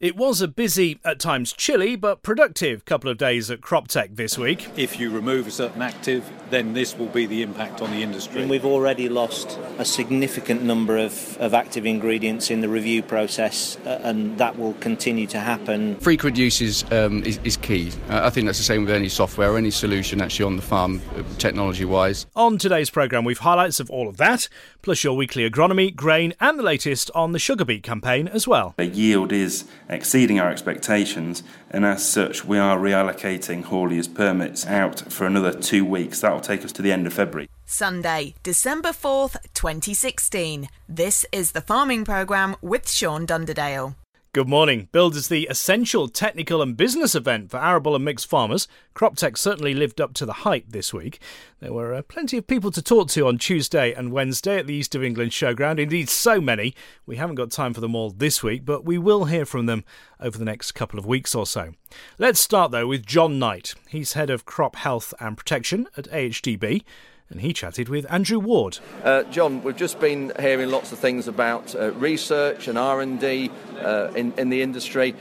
It was a busy, at times chilly, but productive couple of days at CropTec this week. If you remove a certain active, then this will be the impact on the industry. And we've already lost a significant number of, of active ingredients in the review process, uh, and that will continue to happen. Frequent use is, um, is, is, key. Uh, I think that's the same with any software any solution actually on the farm, uh, technology wise. On today's programme, we've highlights of all of that, plus your weekly agronomy, grain, and the latest on the sugar beet campaign as well. The yield is exceeding our expectations, and as such, we are reallocating hauliers permits out for another two weeks. That will take us to the end of February. Sunday, December 4th, 2016. This is the Farming Programme with Sean Dunderdale. Good morning. Build is the essential technical and business event for arable and mixed farmers. CropTec certainly lived up to the hype this week. There were uh, plenty of people to talk to on Tuesday and Wednesday at the East of England Showground. Indeed, so many. We haven't got time for them all this week, but we will hear from them over the next couple of weeks or so. Let's start, though, with John Knight. He's head of crop health and protection at AHDB and he chatted with Andrew Ward. Uh, John, we've just been hearing lots of things about uh, research and R&D uh, in, in the industry.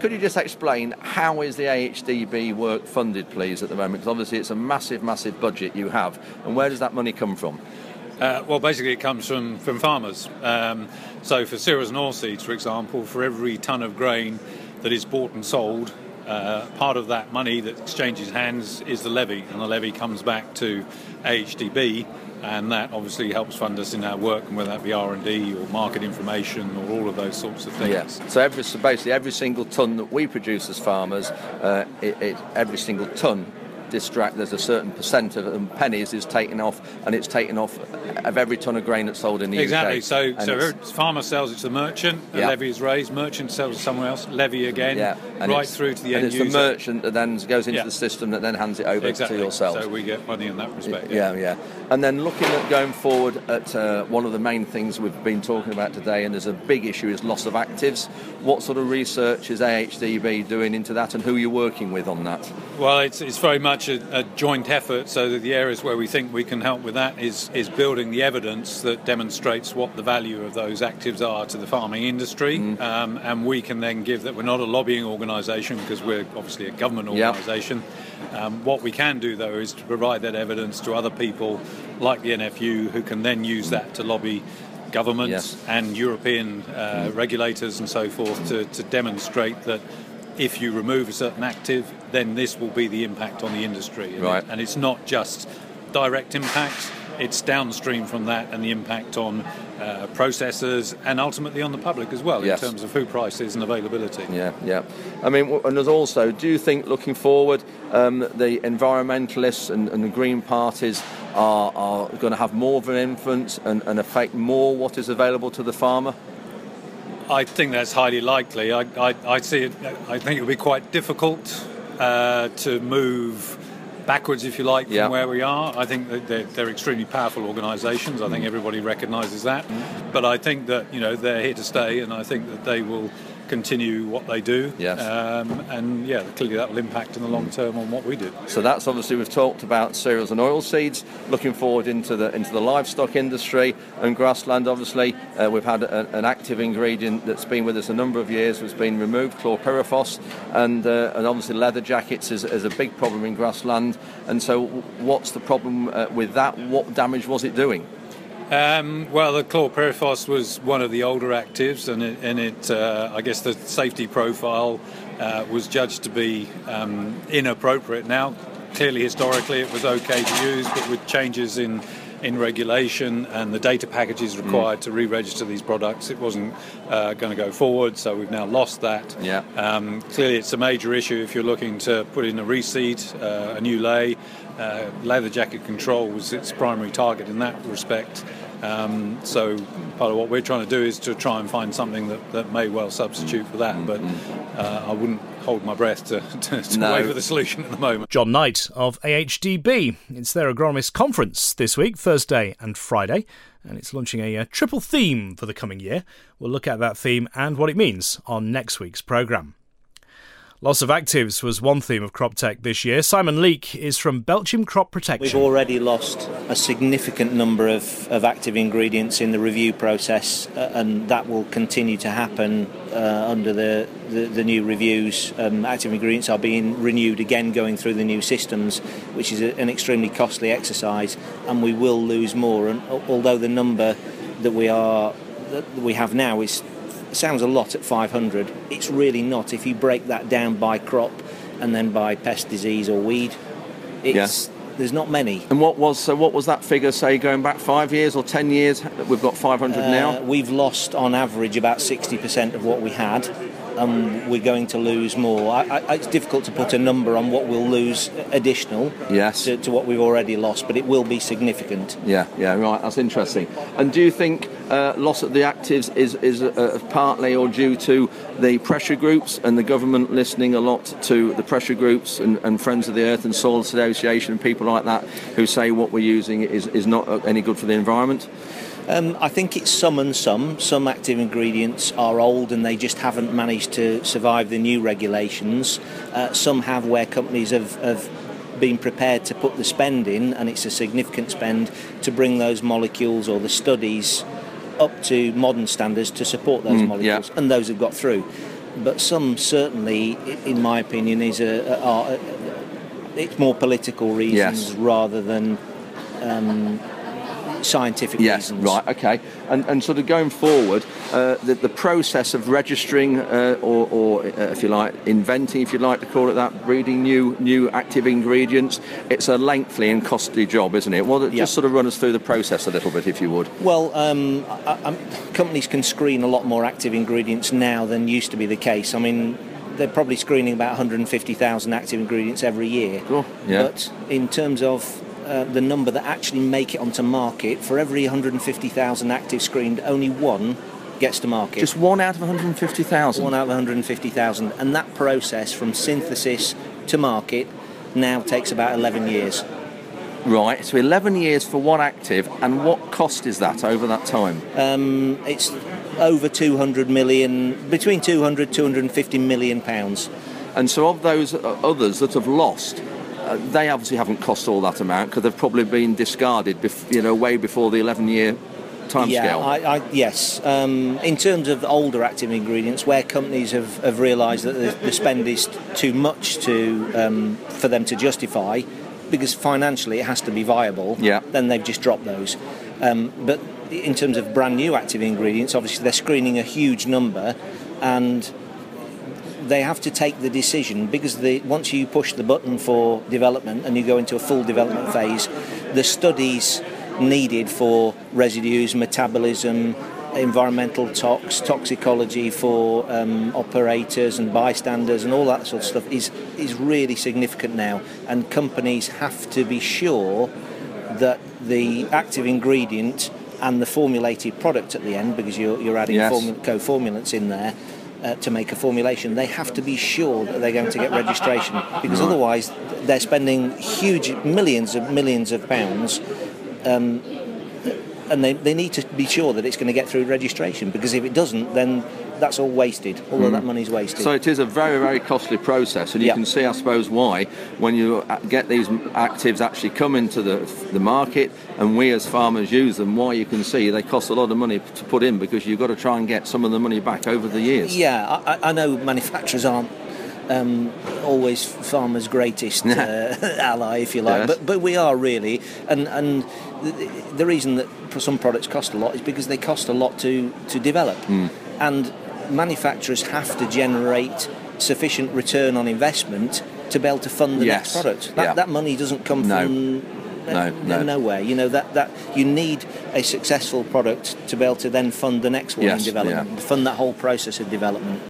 Could you just explain how is the AHDB work funded, please, at the moment? Because obviously it's a massive, massive budget you have, and where does that money come from? Uh, well, basically, it comes from, from farmers. Um, so, for cereals and oilseeds, for example, for every ton of grain that is bought and sold, uh, part of that money that exchanges hands is the levy, and the levy comes back to AHDB, and that obviously helps fund us in our work, and whether that be R and D or market information or all of those sorts of things. Yes. So every so basically every single ton that we produce as farmers, uh, it, it, every single ton distract, there's a certain percent of them, pennies is taken off, and it's taken off of every ton of grain that's sold in the exactly. UK. So, so farmer sells it to the merchant, the yeah. levy is raised, merchant sells it somewhere else, levy again, yeah. right through to the end user. And it's the merchant that then goes into yeah. the system that then hands it over exactly. to yourself. So we get money in that respect. Yeah, yeah. And then looking at going forward at uh, one of the main things we've been talking about today, and there's a big issue is loss of actives. What sort of research is AHDB doing into that, and who are you working with on that? Well, it's, it's very much a, a joint effort. So that the areas where we think we can help with that is is building the evidence that demonstrates what the value of those actives are to the farming industry, mm. um, and we can then give that. We're not a lobbying organisation because we're obviously a government organisation. Yep. Um, what we can do, though, is to provide that evidence to other people like the NFU who can then use that to lobby governments yes. and European uh, regulators and so forth to, to demonstrate that if you remove a certain active, then this will be the impact on the industry. Right. And it's not just direct impact, it's downstream from that and the impact on uh, processors and ultimately on the public as well yes. in terms of food prices and availability. Yeah, yeah. I mean, and there's also, do you think looking forward, um, the environmentalists and, and, the green parties are, are going to have more of an influence and, and affect more what is available to the farmer? I think that's highly likely. I, I, I see it. I think it will be quite difficult uh, to move backwards, if you like, from yeah. where we are. I think that they're, they're extremely powerful organisations. I think everybody recognises that. Mm. But I think that you know they're here to stay, and I think that they will continue what they do. Yes. Um, and yeah, clearly that will impact in the long term on what we do. So that's obviously we've talked about cereals and oil seeds. Looking forward into the into the livestock industry and grassland. Obviously, uh, we've had a, an active ingredient that's been with us a number of years was being removed, chlorpyrifos, and uh, and obviously leather jackets is, is, a big problem in grassland. And so, what's the problem uh, with that? What damage was it doing? Um, well, the chlorpyrifos was one of the older actives, and it, and it uh, I guess the safety profile uh, was judged to be um, inappropriate. Now, clearly, historically, it was okay to use, but with changes in in regulation and the data packages mm. required mm. to re-register these products, it wasn't uh, going to go forward. So we've now lost that. Yeah. Um, clearly, it's a major issue if you're looking to put in a reseed, uh, a new ley. Uh, leather jacket control was its primary target in that respect. Um, so part of what we're trying to do is to try and find something that, that may well substitute for that. But uh, I wouldn't hold my breath to, to, to no. wait for the solution at the moment. John Knight of AHDB. It's their agronomist conference this week, Thursday and Friday, and it's launching a, a triple theme for the coming year. We'll look at that theme and what it means on next week's programme. Loss of actives was one theme of CropTec this year. Simon Leake is from Belchim Crop Protection. We've already lost a significant number of, of active ingredients in the review process, uh, and that will continue to happen uh, under the, the, the, new reviews. Um, active ingredients are being renewed again going through the new systems, which is a, an extremely costly exercise, and we will lose more. And although the number that we are that we have now is sounds a lot at 500. It's really not. If you break that down by crop and then by pest disease or weed, it's yeah. there's not many. And what was so? What was that figure? Say going back five years or ten years? We've got 500 uh, now. We've lost on average about 60% of what we had and we're going to lose more. I, I, it's difficult to put a number on what we'll lose additional yes. to, to, what we've already lost, but it will be significant. Yeah, yeah, right. That's interesting. And do you think uh, loss of the actives is, is uh, partly or due to the pressure groups and the government listening a lot to the pressure groups and, and Friends of the Earth and Soil Association and people like that who say what we're using is, is not any good for the environment? Um, I think it's some and some. Some active ingredients are old and they just haven't managed to survive the new regulations. Uh, some have where companies have, have been prepared to put the spend in, and it's a significant spend to bring those molecules or the studies up to modern standards to support those mm, molecules, yeah. and those have got through. But some certainly, in my opinion, is a, it's more political reasons yes. rather than um, scientific yes, reasons. right, okay. And, and sort of going forward, uh, the, the process of registering uh, or, or uh, if you like, inventing, if you'd like to call it that, breeding new new active ingredients, it's a lengthy and costly job, isn't it? Well, just sort of run us through the process a little bit, if you would. Well, um, I, I, companies can screen a lot more active ingredients now than used to be the case. I mean, they're probably screening about 150,000 active ingredients every year. Cool. Yeah. But in terms of uh, the number that actually make it onto market, for every 150,000 active screened, only one gets to market. Just one out of 150,000? One out of 150,000. And that process from synthesis to market now takes about 11 years. Right, so 11 years for one active, and what cost is that over that time? Um, it's over 200 million, between 200 250 million pounds. And so, of those uh, others that have lost, they obviously haven't cost all that amount because they've probably been discarded, bef- you know, way before the 11 year timescale. Yeah, I, I, yes. Um, in terms of older active ingredients, where companies have, have realised that the, the, spend is too much to um, for them to justify, because financially it has to be viable, yeah. then they've just dropped those. Um, but in terms of brand new active ingredients, obviously they're screening a huge number, and they have to take the decision because the, once you push the button for development and you go into a full development phase, the studies needed for residues, metabolism, environmental tox, toxicology for um, operators and bystanders, and all that sort of stuff is is really significant now. And companies have to be sure that the active ingredient and the formulated product at the end, because you're, you're adding yes. formu- co-formulants in there, uh, to make a formulation, they have to be sure that they're going to get registration because otherwise they're spending huge millions of millions of pounds. Um, and they, they need to be sure that it's going to get through registration because if it doesn't, then that's all wasted. All mm. of that money's wasted. So it is a very, very costly process, and you can see, I suppose, why when you uh, get these actives actually come into the the market, and we as farmers use them. Why you can see they cost a lot of money to put in because you've got to try and get some of the money back over the years. Yeah, I, I know manufacturers aren't um, always farmers' greatest uh, ally, if you like. Yes. But but we are really, and and the, the, reason that some products cost a lot is because they cost a lot to to develop, mm. and manufacturers have to generate sufficient return on investment to be able to fund the yes. next product. That, yeah. that money doesn't come no. from no, uh, no. nowhere. You know that that you need a successful product to be able to then fund the next one yes, in development, yeah. fund that whole process of development.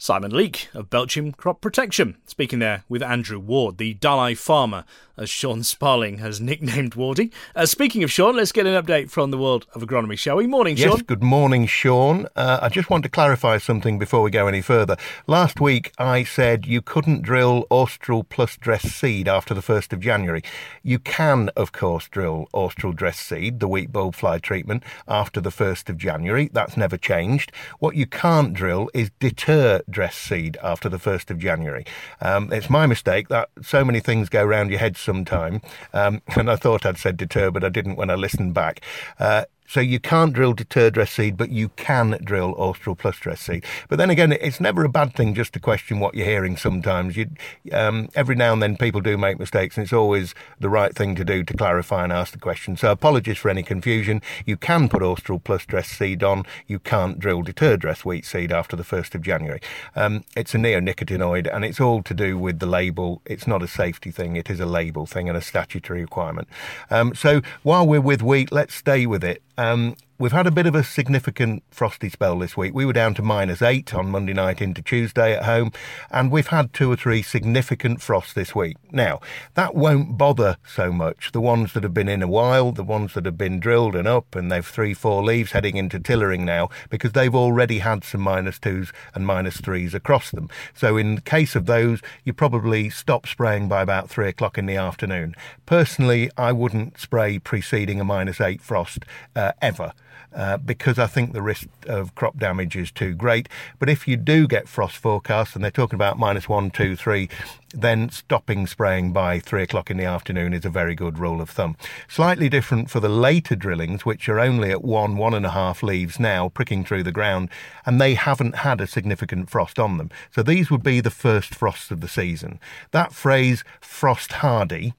Simon Leake of Belchim Crop Protection, speaking there with Andrew Ward, the Dalai farmer as Sean Sparling has nicknamed Wardy. Uh, speaking of Sean, let's get an update from the world of agronomy, shall we? Morning, Sean. Yes, good morning, Sean. Uh, I just want to clarify something before we go any further. Last week I said you couldn't drill Austral plus dress seed after the 1st of January. You can, of course, drill Austral dress seed, the wheat bulb fly treatment, after the 1st of January. That's never changed. What you can't drill is deter dress seed after the 1st of January. Um, it's my mistake that so many things go round your head sometime. Um, and I thought I'd said deter, but I didn't when I listened back. Uh, so you can't drill deter dress seed, but you can drill Austral plus dress seed. But then again, it's never a bad thing just to question what you're hearing sometimes. You, um, every now and then people do make mistakes, and it's always the right thing to do to clarify and ask the question. So apologies for any confusion. You can put Austral plus dress seed on. You can't drill deter dress wheat seed after the 1st of January. Um, it's a neonicotinoid, and it's all to do with the label. It's not a safety thing. It is a label thing and a statutory requirement. Um, so while we're with wheat, let's stay with it. Um, we've had a bit of a significant frosty spell this week. We were down to minus eight on Monday night into Tuesday at home, and we've had two or three significant frosts this week. Now, that won't bother so much the ones that have been in a while, the ones that have been drilled and up, and they've three, four leaves heading into tillering now, because they've already had some minus twos and minus threes across them. So, in the case of those, you probably stop spraying by about three o'clock in the afternoon. Personally, I wouldn't spray preceding a minus eight frost uh, ever. Uh, because I think the risk of crop damage is too great. But if you do get frost forecasts, and they're talking about minus one, two, three, then stopping spraying by three o'clock in the afternoon is a very good rule of thumb. Slightly different for the later drillings, which are only at one, one and a half leaves now, pricking through the ground, and they haven't had a significant frost on them. So these would be the first frosts of the season. That phrase, frost hardy,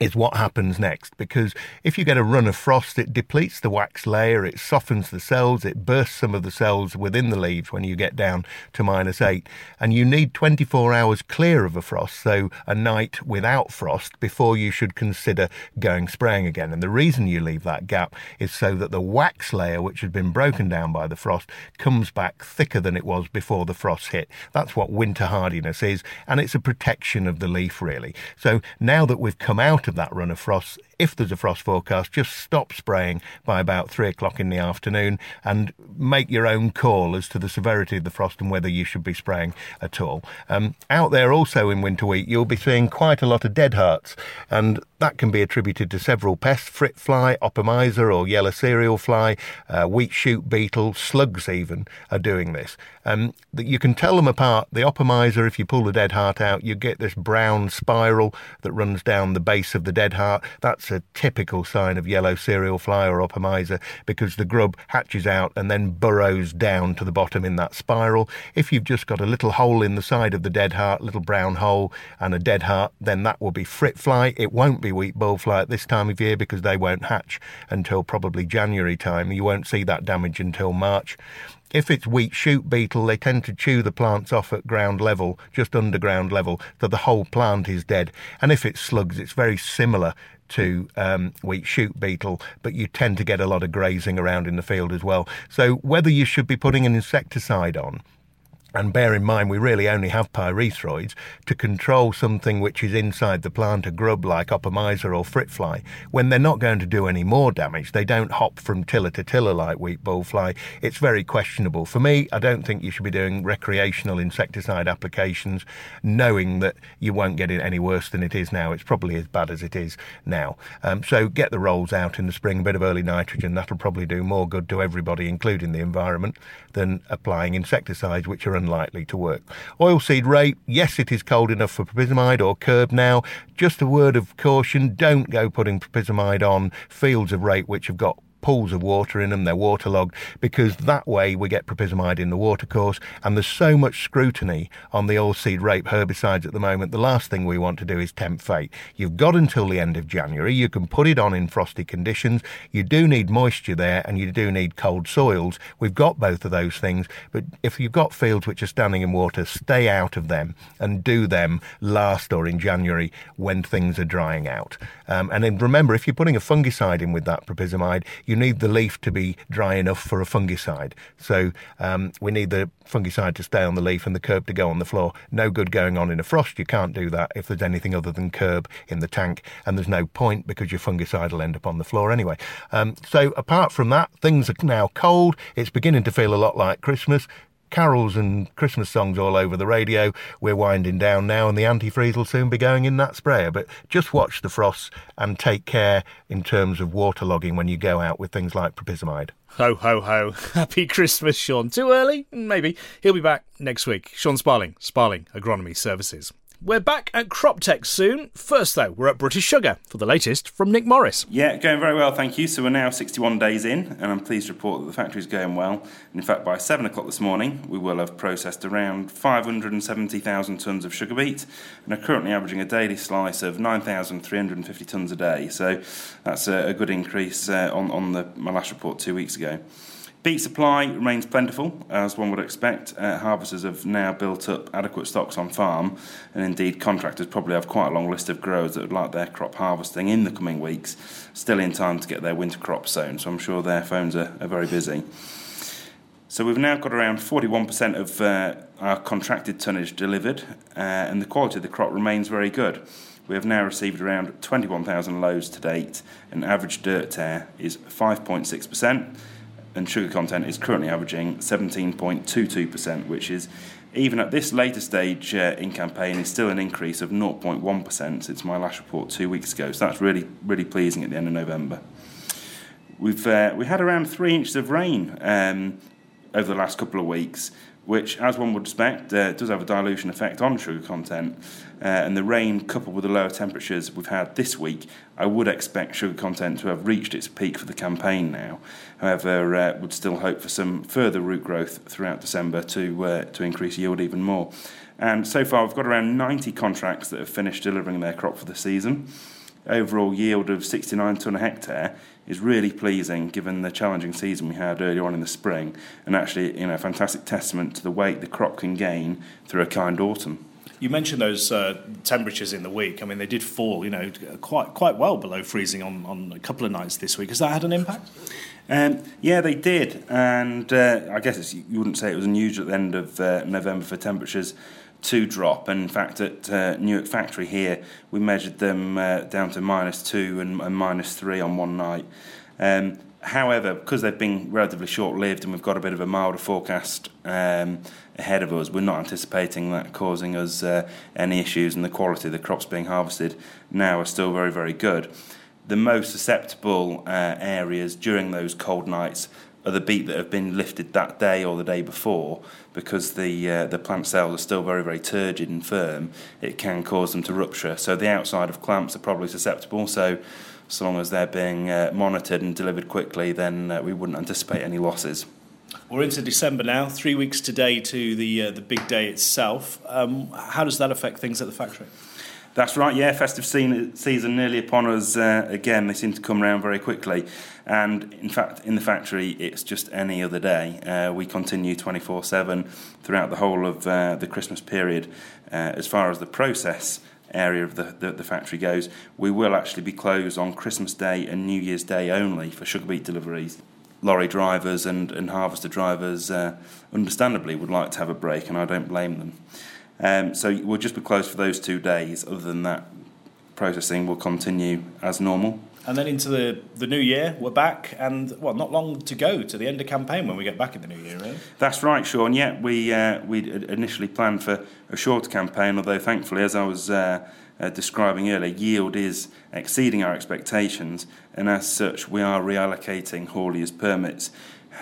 is what happens next because if you get a run of frost it depletes the wax layer it softens the cells it bursts some of the cells within the leaves when you get down to minus 8 and you need 24 hours clear of a frost so a night without frost before you should consider going spraying again. And the reason you leave that gap is so that the wax layer which has been broken down by the frost comes back thicker than it was before the frost hit. That's what winter hardiness is and it's a protection of the leaf really. So now that we've come out of that run of frost, if there's a frost forecast, just stop spraying by about three o'clock in the afternoon and make your own call as to the severity of the frost and whether you should be spraying at all. Um, out there also in winter wheat, you'll be seeing quite a lot of dead hearts, and that can be attributed to several pests frit fly, opomyza, or yellow cereal fly, uh, wheat shoot beetle, slugs even are doing this. Um, you can tell them apart. The opomyza, if you pull the dead heart out, you get this brown spiral that runs down the base of the dead heart. That's a typical sign of yellow cereal fly or opomyza because the grub hatches out and then burrows down to the bottom in that spiral. If you've just got a little hole in the side of the dead heart, little brown hole, and a dead heart, then that will be frit fly. It won't be wheat bulb fly at this time of year because they won't hatch until probably January time. You won't see that damage until March. If it's wheat shoot beetle, they tend to chew the plants off at ground level, just underground level, so the whole plant is dead. And if it's slugs, it's very similar to um, wheat shoot beetle, but you tend to get a lot of grazing around in the field as well. So whether you should be putting an insecticide on and bear in mind, we really only have pyrethroids to control something which is inside the plant, a grub like opomyza or frit fly. When they're not going to do any more damage, they don't hop from tiller to tiller like wheat bulb fly. It's very questionable. For me, I don't think you should be doing recreational insecticide applications knowing that you won't get it any worse than it is now. It's probably as bad as it is now. Um, so get the rolls out in the spring, a bit of early nitrogen. That'll probably do more good to everybody, including the environment, than applying insecticides, which are unlikely to work. Oilseed rape, yes, it is cold enough for propyzamide or Kerb now. Just a word of caution don't go putting propyzamide on fields of rape which have got pools of water in them, they're waterlogged, because that way we get propyzamide in the watercourse. And there's so much scrutiny on the oilseed rape herbicides at the moment. The last thing we want to do is tempt fate. You've got until the end of January. You can put it on in frosty conditions. You do need moisture there and you do need cold soils. We've got both of those things. But if you've got fields which are standing in water, stay out of them and do them last or in January when things are drying out. Um, and then remember, if you're putting a fungicide in with that propyzamide, you need the leaf to be dry enough for a fungicide. So um, we need the fungicide to stay on the leaf and the kerb to go on the floor. No good going on in a frost. You can't do that if there's anything other than kerb in the tank, and there's no point because your fungicide will end up on the floor anyway. Um, so apart from that, things are now cold. It's beginning to feel a lot like Christmas carols and Christmas songs all over the radio. We're winding down now, and the antifreeze will soon be going in that sprayer. But just watch the frosts and take care in terms of waterlogging when you go out with things like propyzamide. Ho, ho, ho. Happy Christmas, Sean. Too early? Maybe. He'll be back next week. Sean Sparling, Sparling Agronomy Services. We're back at CropTec soon. First, though, we're at British Sugar for the latest from Nick Morris. Yeah, going very well, thank you. So we're now 61 days in, and I'm pleased to report that the factory is going well. And in fact, by 7 o'clock this morning, we will have processed around 570,000 tonnes of sugar beet and are currently averaging a daily slice of 9,350 tonnes a day. So that's a, a good increase uh, on, on the, my last report two weeks ago. Beet supply remains plentiful, as one would expect. Uh, harvesters have now built up adequate stocks on farm, and indeed, contractors probably have quite a long list of growers that would like their crop harvesting in the coming weeks, still in time to get their winter crop sown. So I'm sure their phones are, are very busy. So we've now got around 41% of uh, our contracted tonnage delivered, uh, and the quality of the crop remains very good. We have now received around 21,000 loads to date, and average dirt tare is 5.6% and sugar content is currently averaging 17.22%, which is even at this later stage uh, in campaign is still an increase of 0.1% since my last report two weeks ago. So that's really really pleasing at the end of November. We've uh, we had around three inches of rain um, over the last couple of weeks, which, as one would expect, uh, does have a dilution effect on sugar content. Uh, and the rain, coupled with the lower temperatures we've had this week, I would expect sugar content to have reached its peak for the campaign now. However, uh, would still hope for some further root growth throughout December to uh, to increase yield even more. And so far, we've got around 90 contracts that have finished delivering their crop for the season. Overall yield of 69 tonne a hectare is really pleasing given the challenging season we had earlier on in the spring, and actually, you know, a fantastic testament to the weight the crop can gain through a kind autumn. You mentioned those uh, temperatures in the week. I mean, they did fall, you know, quite quite well below freezing on, on a couple of nights this week. Has that had an impact? Um, yeah, they did, and uh, I guess you wouldn't say it was unusual at the end of uh, November for temperatures to drop. And in fact, at uh, Newark factory here, we measured them uh, down to minus two and, and minus three on one night. Um, however, because they've been relatively short lived and we've got a bit of a milder forecast um, ahead of us, we're not anticipating that causing us uh, any issues, and the quality of the crops being harvested now are still very, very good. The most susceptible uh, areas during those cold nights are the beet that have been lifted that day or the day before because the uh, the plant cells are still very very turgid and firm it can cause them to rupture. So the outside of clamps are probably susceptible. So so long as they're being uh, monitored and delivered quickly then uh, we wouldn't anticipate any losses we're into December now, three weeks today to the uh, the big day itself. Um, how does that affect things at the factory? That's right, yeah. Festive season nearly upon us uh, again. They seem to come around very quickly. And in fact, in the factory, it's just any other day. Uh, we continue 24 7 throughout the whole of uh, the Christmas period. Uh, as far as the process area of the, the, the, factory goes, we will actually be closed on Christmas Day and New Year's Day only for sugar beet deliveries. Lorry drivers and, and harvester drivers, uh, understandably, would like to have a break, and I don't blame them. Um, so we'll just be closed for those two days. Other than that, processing will continue as normal. And then into the, the new year, we're back, and well, not long to go to the end of campaign when we get back in the new year, really. That's right, Sean. Yeah, we uh, we initially planned for a short campaign, although thankfully, as I was uh, uh, describing earlier, yield is exceeding our expectations, and as such, we are reallocating hauliers permits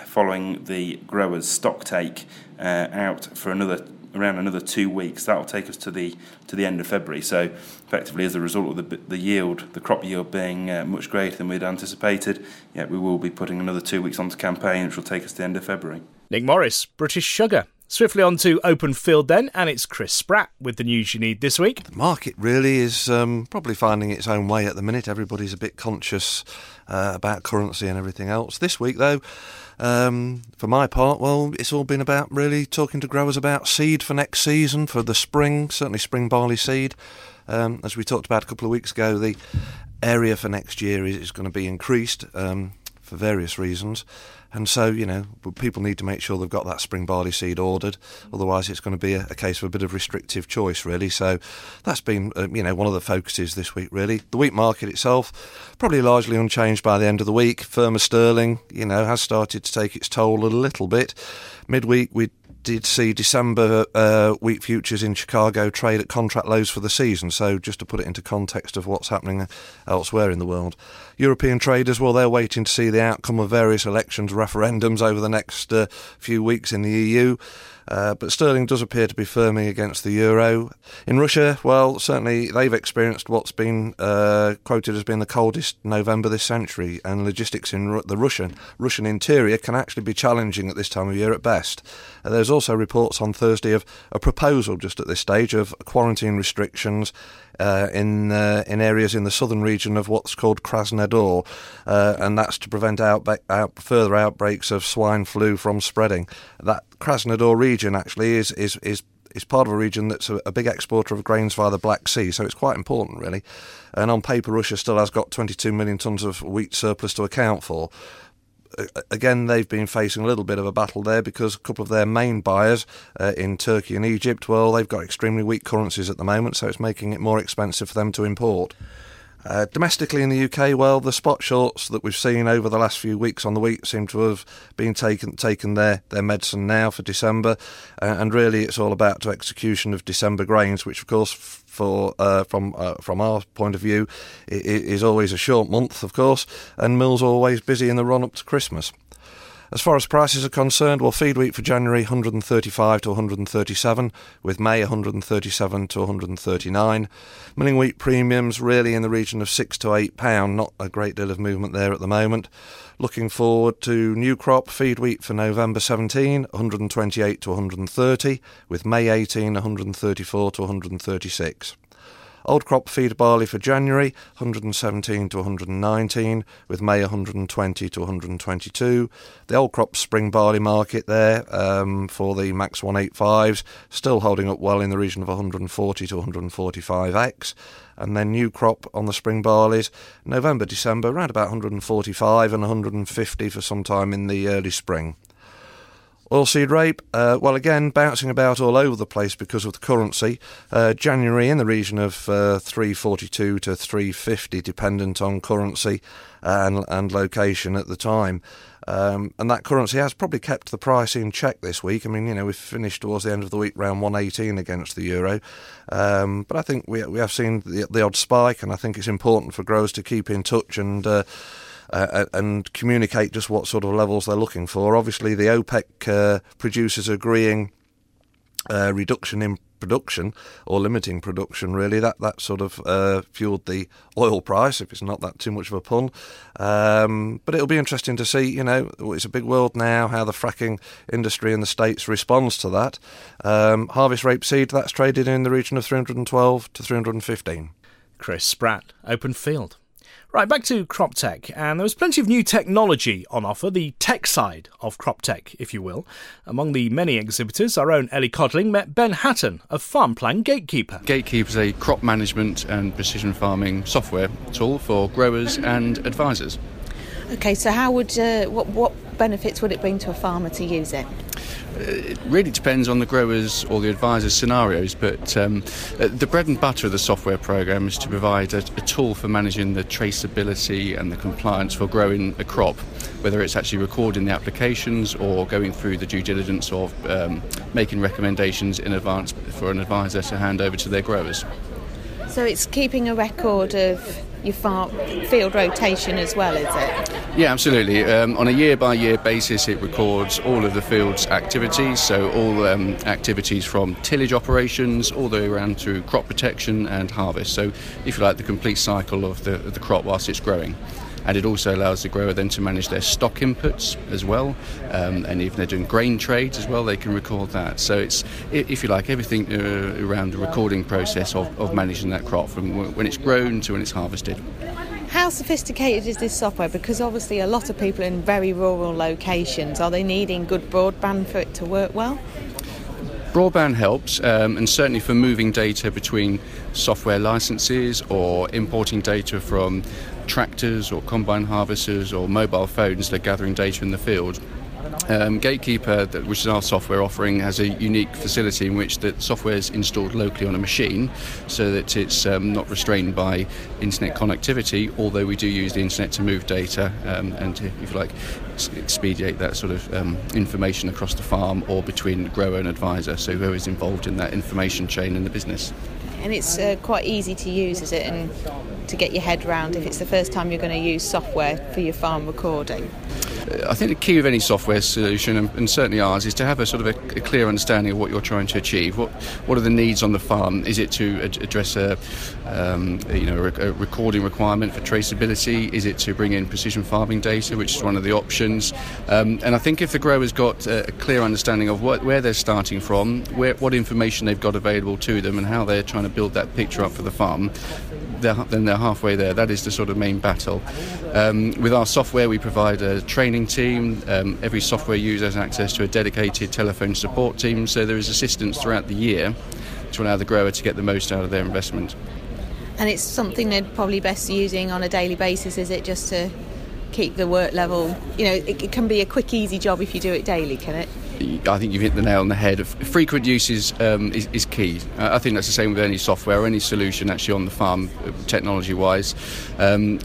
following the growers' stock take uh, out for another around another two weeks. That will take us to the to the end of February. So, effectively, as a result of the the yield, the crop yield being uh, much greater than we'd anticipated, yeah, we will be putting another two weeks onto campaign, which will take us to the end of February. Nick Morris, British Sugar. Swiftly on to Openfield then, and it's Chris Spratt with the news you need this week. The market really is um, probably finding its own way at the minute. Everybody's a bit conscious uh, about currency and everything else. This week, though, um, for my part, well, it's all been about really talking to growers about seed for next season, for the spring, certainly spring barley seed. Um, as we talked about a couple of weeks ago, the area for next year is, is going to be increased. Um, for various reasons. And so, you know, people need to make sure they've got that spring barley seed ordered. Otherwise, it's going to be a, a case of a bit of restrictive choice, really. So that's been, uh, you know, one of the focuses this week, really. The wheat market itself, probably largely unchanged by the end of the week. Firmer sterling, you know, has started to take its toll a little bit. Midweek, we did see December uh, wheat futures in Chicago trade at contract lows for the season. So, just to put it into context of what's happening elsewhere in the world, European traders, well, they're waiting to see the outcome of various elections, referendums over the next uh, few weeks in the EU. Uh, but sterling does appear to be firming against the euro. In Russia, well, certainly they've experienced what's been uh, quoted as being the coldest November this century, and logistics in Ru- the Russian Russian interior can actually be challenging at this time of year at best. Uh, there's also reports on Thursday of a proposal just at this stage of quarantine restrictions uh, in uh, in areas in the southern region of what's called Krasnodar, uh, and that's to prevent out, further outbreaks of swine flu from spreading. That Krasnodar region actually is is is is part of a region that's a, a, big exporter of grains via the Black Sea, so it's quite important, really. And on paper, Russia still has got 22 million tonnes of wheat surplus to account for again, they've been facing a little bit of a battle there because a couple of their main buyers uh, in Turkey and Egypt, well, they've got extremely weak currencies at the moment, so it's making it more expensive for them to import. Uh, domestically in the UK, well, the spot shorts that we've seen over the last few weeks on the wheat seem to have been taken taken their, their medicine now for December, uh, and really it's all about the execution of December grains, which of course for uh, from uh, from our point of view it is always a short month, of course, and mills always busy in the run up to Christmas. As far as prices are concerned, well, feed wheat for January 135 to 137, with May 137 to 139. Milling wheat premiums really in the region of six to eight pound. Not a great deal of movement there at the moment. Looking forward to new crop feed wheat for November 17, 128 to 130, with May 18, 134 to 136. Old crop feed barley for January 117 to 119, with May 120 to 122. The old crop spring barley market there um, for the Max 185s still holding up well in the region of 140 to 145x. And then new crop on the spring barleys, November, December, around about 145 and 150 for some time in the early spring. Oilseed rape, uh, well, again, bouncing about all over the place because of the currency. Uh, January in the region of uh, 342 to 350, dependent on currency and, and location at the time. Um, and that currency has probably kept the price in check this week. I mean, you know, we've finished towards the end of the week around 118 against the euro. Um, but I think we, we have seen the, the odd spike, and I think it's important for growers to keep in touch and uh, uh, and communicate just what sort of levels they're looking for. Obviously, the OPEC uh, producers agreeing uh, reduction in production or limiting production really that that sort of uh, fueled the oil price if it's not that too much of a pun. Um, but it'll be interesting to see you know it's a big world now how the fracking industry in the states responds to that. Um, harvest rapeseed that's traded in the region of 312 to 315 Chris Spratt Openfield Right, back to CropTec, and there was plenty of new technology on offer, the tech side of CropTec, if you will. Among the many exhibitors, our own Ellie Codling met Ben Hatton of FarmPlan Gatekeeper. Gatekeeper is a crop management and precision farming software tool for growers and advisors. Okay, so how would uh, what what benefits would it bring to a farmer to use it? It really depends on the growers or the advisors' scenarios, but um, uh, the bread and butter of the software program is to provide a, a, tool for managing the traceability and the compliance for growing a crop, whether it's actually recording the applications or going through the due diligence of um, making recommendations in advance for an advisor to hand over to their growers. So it's keeping a record of your field rotation as well, is it? Yeah, absolutely. Um, on a year by year basis, it records all of the field's activities, so all um, activities from tillage operations all the way around to crop protection and harvest. So, if you like, the complete cycle of the, the crop whilst it's growing and it also allows the grower then to manage their stock inputs as well um, and if they're doing grain trades as well they can record that so it's if you like everything uh, around the recording process of, of managing that crop from when it's grown to when it's harvested how sophisticated is this software? Because obviously, a lot of people in very rural locations are they needing good broadband for it to work well? Broadband helps, um, and certainly for moving data between software licenses or importing data from tractors or combine harvesters or mobile phones, they're gathering data in the field. Um, Gatekeeper, which is our software offering, has a unique facility in which the software is installed locally on a machine so that it's um, not restrained by internet connectivity, although we do use the internet to move data um, and to, if you like, expedite that sort of um, information across the farm or between grower and advisor, so whoever is involved in that information chain in the business. And it's uh, quite easy to use, is it? And to get your head round if it's the first time you're going to use software for your farm recording? I think the key of any software solution, and, certainly ours, is to have a sort of a, a, clear understanding of what you're trying to achieve. What what are the needs on the farm? Is it to ad- address a, um, you know, a, recording requirement for traceability? Is it to bring in precision farming data, which is one of the options? Um, and I think if the grower's got a, a clear understanding of what, where they're starting from, where, what information they've got available to them, and how they're trying to build that picture up for the farm, they're, then they're halfway there. That is the sort of main battle. Um, with our software, we provide a training team. Um, every software user has access to a dedicated telephone support team, so there is assistance throughout the year to allow the grower to get the most out of their investment. And it's something they're probably best using on a daily basis, is it, just to keep the work level? You know, it, it can be a quick, easy job if you do it daily, can it? I think you've hit the nail on the head. Frequent use is, um, is, is, key. Uh, I think that's the same with any software or any solution actually on the farm, uh, technology wise. Um,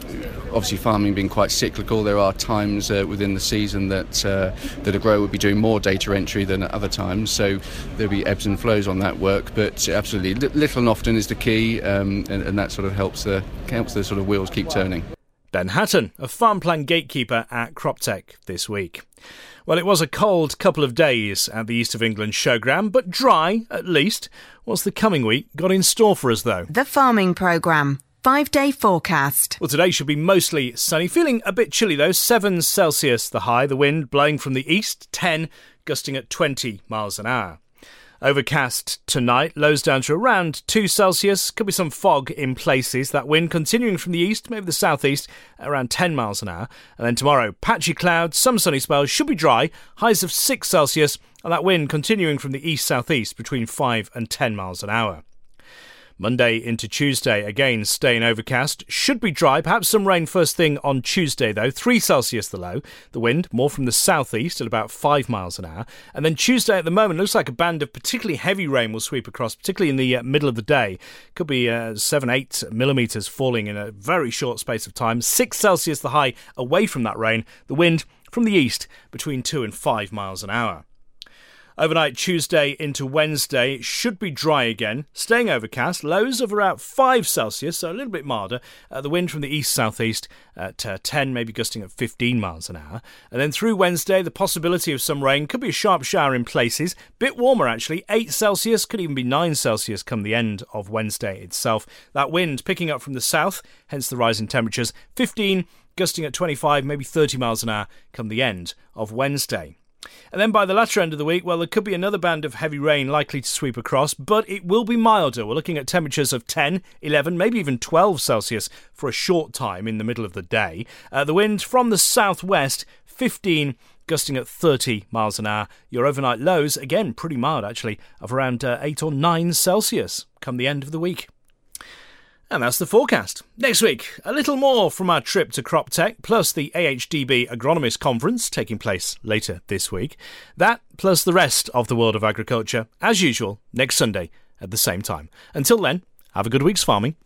obviously, farming being quite cyclical, there are times uh, within the season that uh, that a grower would be doing more data entry than at other times. So there'll be ebbs and flows on that work. But absolutely, little and often is the key, um, and, and that sort of helps the helps the sort of wheels keep turning. Ben Hatton, a FarmPlan Gatekeeper at CropTec this week. Well, it was a cold couple of days at the East of England showground, but dry at least. What's the coming week got in store for us, though? The Farming Programme. Five day forecast. Well, today should be mostly sunny. Feeling a bit chilly though. 7 Celsius the high, the wind blowing from the east, 10 gusting at 20 miles an hour. Overcast tonight, lows down to around 2 Celsius. Could be some fog in places. That wind continuing from the east, maybe the southeast, around 10 miles an hour. And then tomorrow, patchy clouds, some sunny spells, should be dry, highs of 6 Celsius, and that wind continuing from the east southeast between 5 and 10 miles an hour. Monday into Tuesday, again staying overcast. Should be dry, perhaps some rain first thing on Tuesday though. 3 Celsius the low. The wind more from the southeast at about 5 miles an hour. And then Tuesday at the moment looks like a band of particularly heavy rain will sweep across, particularly in the uh, middle of the day. Could be uh, 7 8 millimetres falling in a very short space of time. 6 Celsius the high away from that rain. The wind from the east between 2 and 5 miles an hour. Overnight Tuesday into Wednesday should be dry again, staying overcast. Lows of around 5 Celsius, so a little bit milder. Uh, the wind from the east southeast at uh, 10, maybe gusting at 15 miles an hour. And then through Wednesday, the possibility of some rain. Could be a sharp shower in places. Bit warmer actually, 8 Celsius, could even be 9 Celsius come the end of Wednesday itself. That wind picking up from the south, hence the rise in temperatures. 15 gusting at 25, maybe 30 miles an hour come the end of Wednesday. And then by the latter end of the week, well, there could be another band of heavy rain likely to sweep across, but it will be milder. We're looking at temperatures of 10, 11, maybe even 12 Celsius for a short time in the middle of the day. Uh, the wind from the southwest, 15 gusting at 30 miles an hour. Your overnight lows, again, pretty mild actually, of around uh, 8 or 9 Celsius come the end of the week. And that's the forecast. Next week, a little more from our trip to CropTec, plus the AHDB Agronomist Conference taking place later this week. That, plus the rest of the world of agriculture, as usual, next Sunday at the same time. Until then, have a good week's farming.